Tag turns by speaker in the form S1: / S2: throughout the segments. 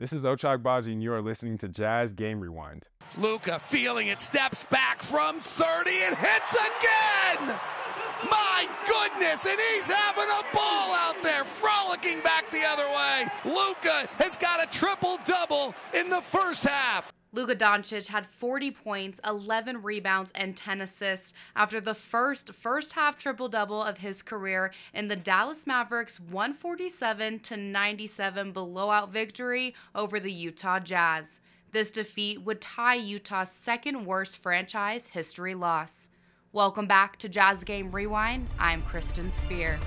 S1: This is Ochai Agbaji, and you are listening to Jazz Game Rewind.
S2: Luka feeling it, steps back from 30 and hits again! My goodness, and he's having a ball out there, frolicking back the other way. Luka has got a triple double in the first half.
S3: Luka Doncic had 40 points, 11 rebounds, and 10 assists after the first first half triple double of his career in the Dallas Mavericks 147 to 97 blowout victory over the Utah Jazz. This defeat would tie Utah's second worst franchise history loss. Welcome back to Jazz Game Rewind. I'm Kristen Spear.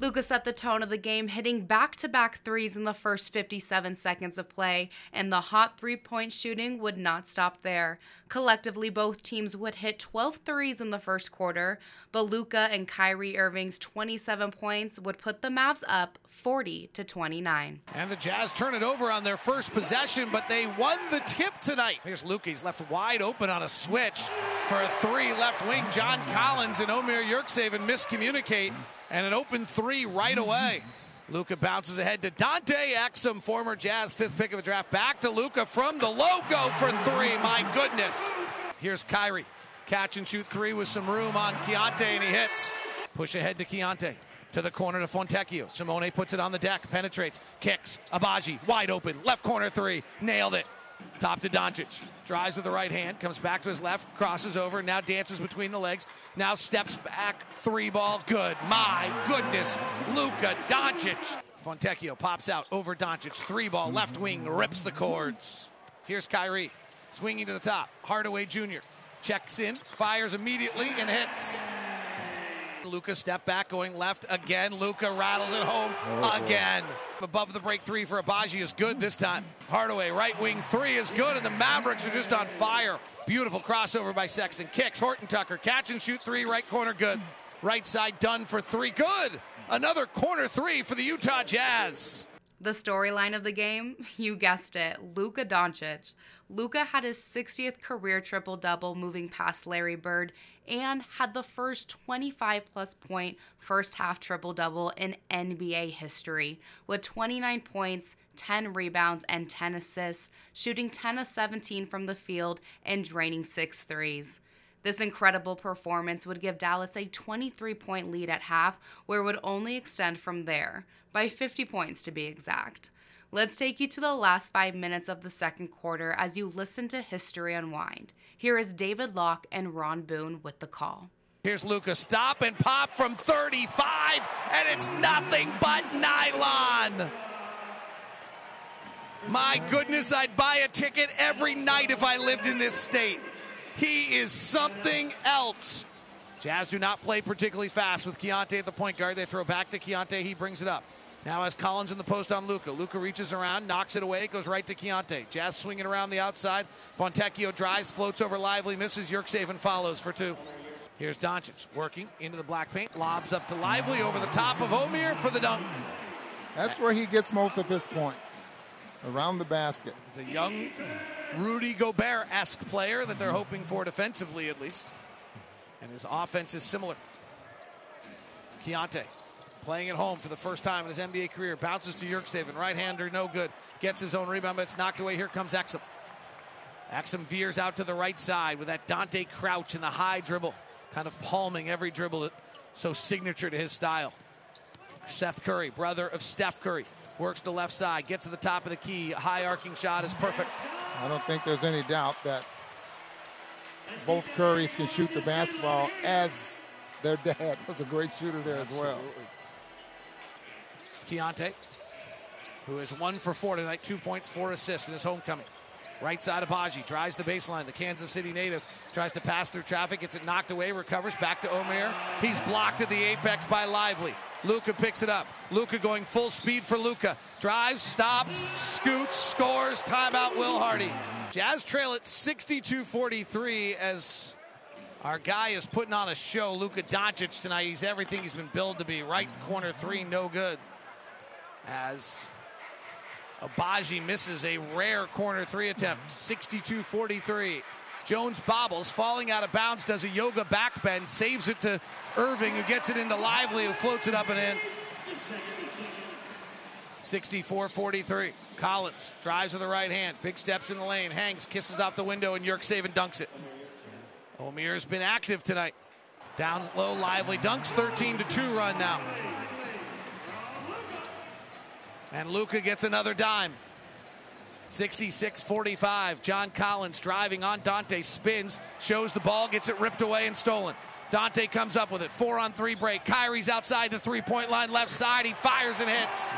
S3: Luka set the tone of the game, hitting back to back threes in the first 57 seconds of play, and the hot three point shooting would not stop there. Collectively, both teams would hit 12 threes in the first quarter, but Luka and Kyrie Irving's 27 points would put the Mavs up 40 to 29.
S2: And the Jazz turn it over on their first possession, but they won the tip tonight. Here's Luka. He's left wide open on a switch for a three left wing. John Collins and Omer Yurtseven miscommunicate, and an open three right mm-hmm. away. Luka bounces ahead to Dante Exum, former Jazz fifth pick of the draft. Back to Luka from the logo for three. My goodness. Here's Kyrie. Catch and shoot three with some room on Keyonte, and he hits. Push ahead to Keyonte. To the corner to Fontecchio. Simone puts it on the deck, penetrates, kicks. Agbaji wide open, left corner three, nailed it. Top to Doncic. Drives with the right hand, comes back to his left, crosses over, now dances between the legs, now steps back, three ball, good. My goodness, Luka Doncic. Fontecchio pops out over Doncic, three ball, left wing, rips the cords. Here's Kyrie, swinging to the top. Hardaway Jr. checks in, fires immediately, and hits. Luka step back going left again. Luka rattles it home oh, again. Above the break three for Agbaji is good this time. Hardaway right wing three is good, and the Mavericks are just on fire. Beautiful crossover by Sexton. Kicks Horton Tucker. Catch and shoot three. Right corner good. Right side Dunn for three. Good. Another corner three for the Utah Jazz.
S3: The storyline of the game, you guessed it, Luka Doncic. Luka had his 60th career triple double moving past Larry Bird and had the first 25 plus point first half triple double in NBA history with 29 points, 10 rebounds, and 10 assists, shooting 10 of 17 from the field and draining six threes. This incredible performance would give Dallas a 23 point lead at half, where it would only extend from there, by 50 points to be exact. Let's take you to the last five minutes of the second quarter as you listen to history unwind. Here is David Locke and Ron Boone with the call.
S2: Here's Luka. Stop and pop from 35, and it's nothing but nylon. My goodness, I'd buy a ticket every night if I lived in this state. He is something else. Jazz do not play particularly fast with Keyonte at the point guard. They throw back to Keyonte. He brings it up. Now has Collins in the post on Luka. Luka reaches around, knocks it away, goes right to Keyonte. Jazz swinging around the outside. Fontecchio drives, floats over Lively, misses. Yurtseven follows for two. Here's Doncic working into the black paint, lobs up to Lively over the top of Omer for the dunk.
S4: That's where he gets most of his points, around the basket.
S2: It's a young Rudy Gobert-esque player that they're hoping for defensively at least. And his offense is similar. Keyonte playing at home for the first time in his NBA career. Bounces to Yurtseven. Right hander, no good. Gets his own rebound, but it's knocked away. Here comes Exum. Exum veers out to the right side with that Dante crouch in the high dribble, kind of palming every dribble, so signature to his style. Seth Curry, brother of Steph Curry, works the left side, gets to the top of the key. High arcing shot is perfect.
S4: I don't think there's any doubt that both Currys can shoot the basketball as their dad was a great shooter there as well.
S2: Keyonte, who is one for four tonight, two points, four assists in his homecoming. Right side Agbaji drives the baseline. The Kansas City native tries to pass through traffic, gets it knocked away, recovers back to Omer. He's blocked at the apex by Lively. Luka picks it up. Luka going full speed for Luka. Drives, stops, scoots, scores. Timeout, Will Hardy. Jazz trail at 62 43 as our guy is putting on a show. Luka Doncic tonight. He's everything he's been billed to be. Right corner three, no good. As Agbaji misses a rare corner three attempt. 62 43. Jones bobbles, falling out of bounds, does a yoga backbend, saves it to Irving, who gets it into Lively, who floats it up and in. 64 43. Collins drives with the right hand, big steps in the lane, hangs, kisses off the window, and Yurtseven dunks it. Omer's been active tonight. Down low, Lively dunks, 13 to 2 run now. And Luka gets another dime. 66 45. John Collins driving on Dante, spins, shows the ball, gets it ripped away and stolen. Dante comes up with it. Four on three break. Kyrie's outside the three point line, left side. He fires and hits.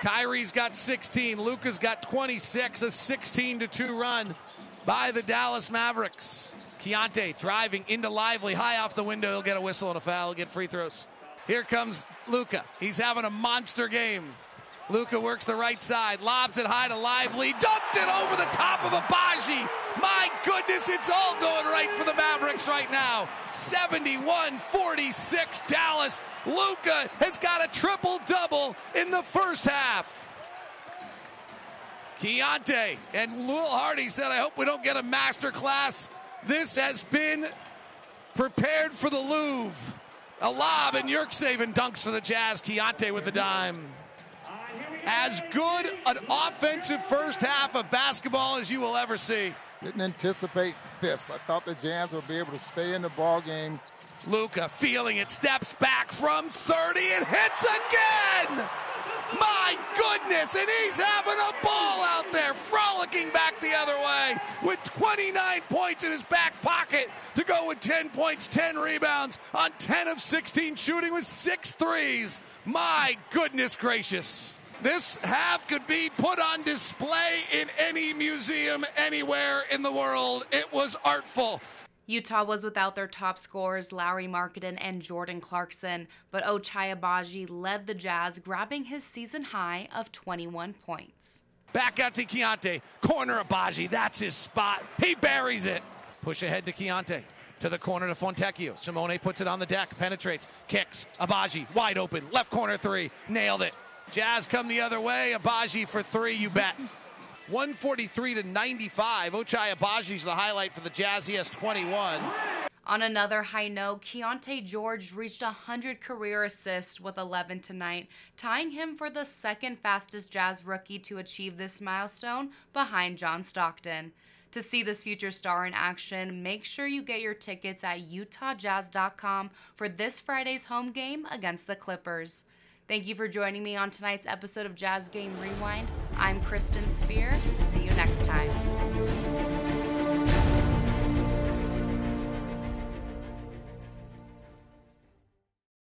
S2: Kyrie's got 16. Luka's got 26. A 16 to 2 run by the Dallas Mavericks. Keyonte driving into Lively, high off the window. He'll get a whistle and a foul. He'll get free throws. Here comes Luka. He's having a monster game. Luka works the right side, lobs it high to Lively, dunked it over the top of Agbaji. My goodness, it's all going right for the Mavericks right now. 71-46 Dallas. Luka has got a triple double in the first half. Keyonte and Will Hardy said, I hope we don't get a master class. This has been prepared for the Louvre. A lob and Yurtseven dunks for the Jazz. Keyonte with the dime as good an offensive first half of basketball as you will ever see.
S4: Didn't anticipate this. I thought the Jazz would be able to stay in the ball game.
S2: Luka feeling it, steps back from 30 and hits again. My goodness, and he's having a ball out there, frolicking back the other way with 29 points in his back pocket to go with 10 points, 10 rebounds on 10 of 16 shooting with six threes. My goodness gracious. This half could be put on display in any museum anywhere in the world. It was artful.
S3: Utah was without their top scorers, Lauri Markkanen and Jordan Clarkson, but Ochai Agbaji led the Jazz, grabbing his season high of 21 points.
S2: Back out to Keyonte. Corner Agbaji. That's his spot. He buries it. Push ahead to Keyonte. To the corner to Fontecchio. Simone puts it on the deck, penetrates, kicks. Agbaji wide open. Left corner three. Nailed it. Jazz come the other way. Agbaji for three, you bet. 143 to 95. Ochai Agbaji's the highlight for the Jazz. He has 21.
S3: On another high note, Keyonte George reached 100 career assists with 11 tonight, tying him for the second fastest Jazz rookie to achieve this milestone behind John Stockton. To see this future star in action, make sure you get your tickets at utahjazz.com for this Friday's home game against the Clippers. Thank you for joining me on tonight's episode of Jazz Game Rewind. I'm Kristen Spear. See you next time.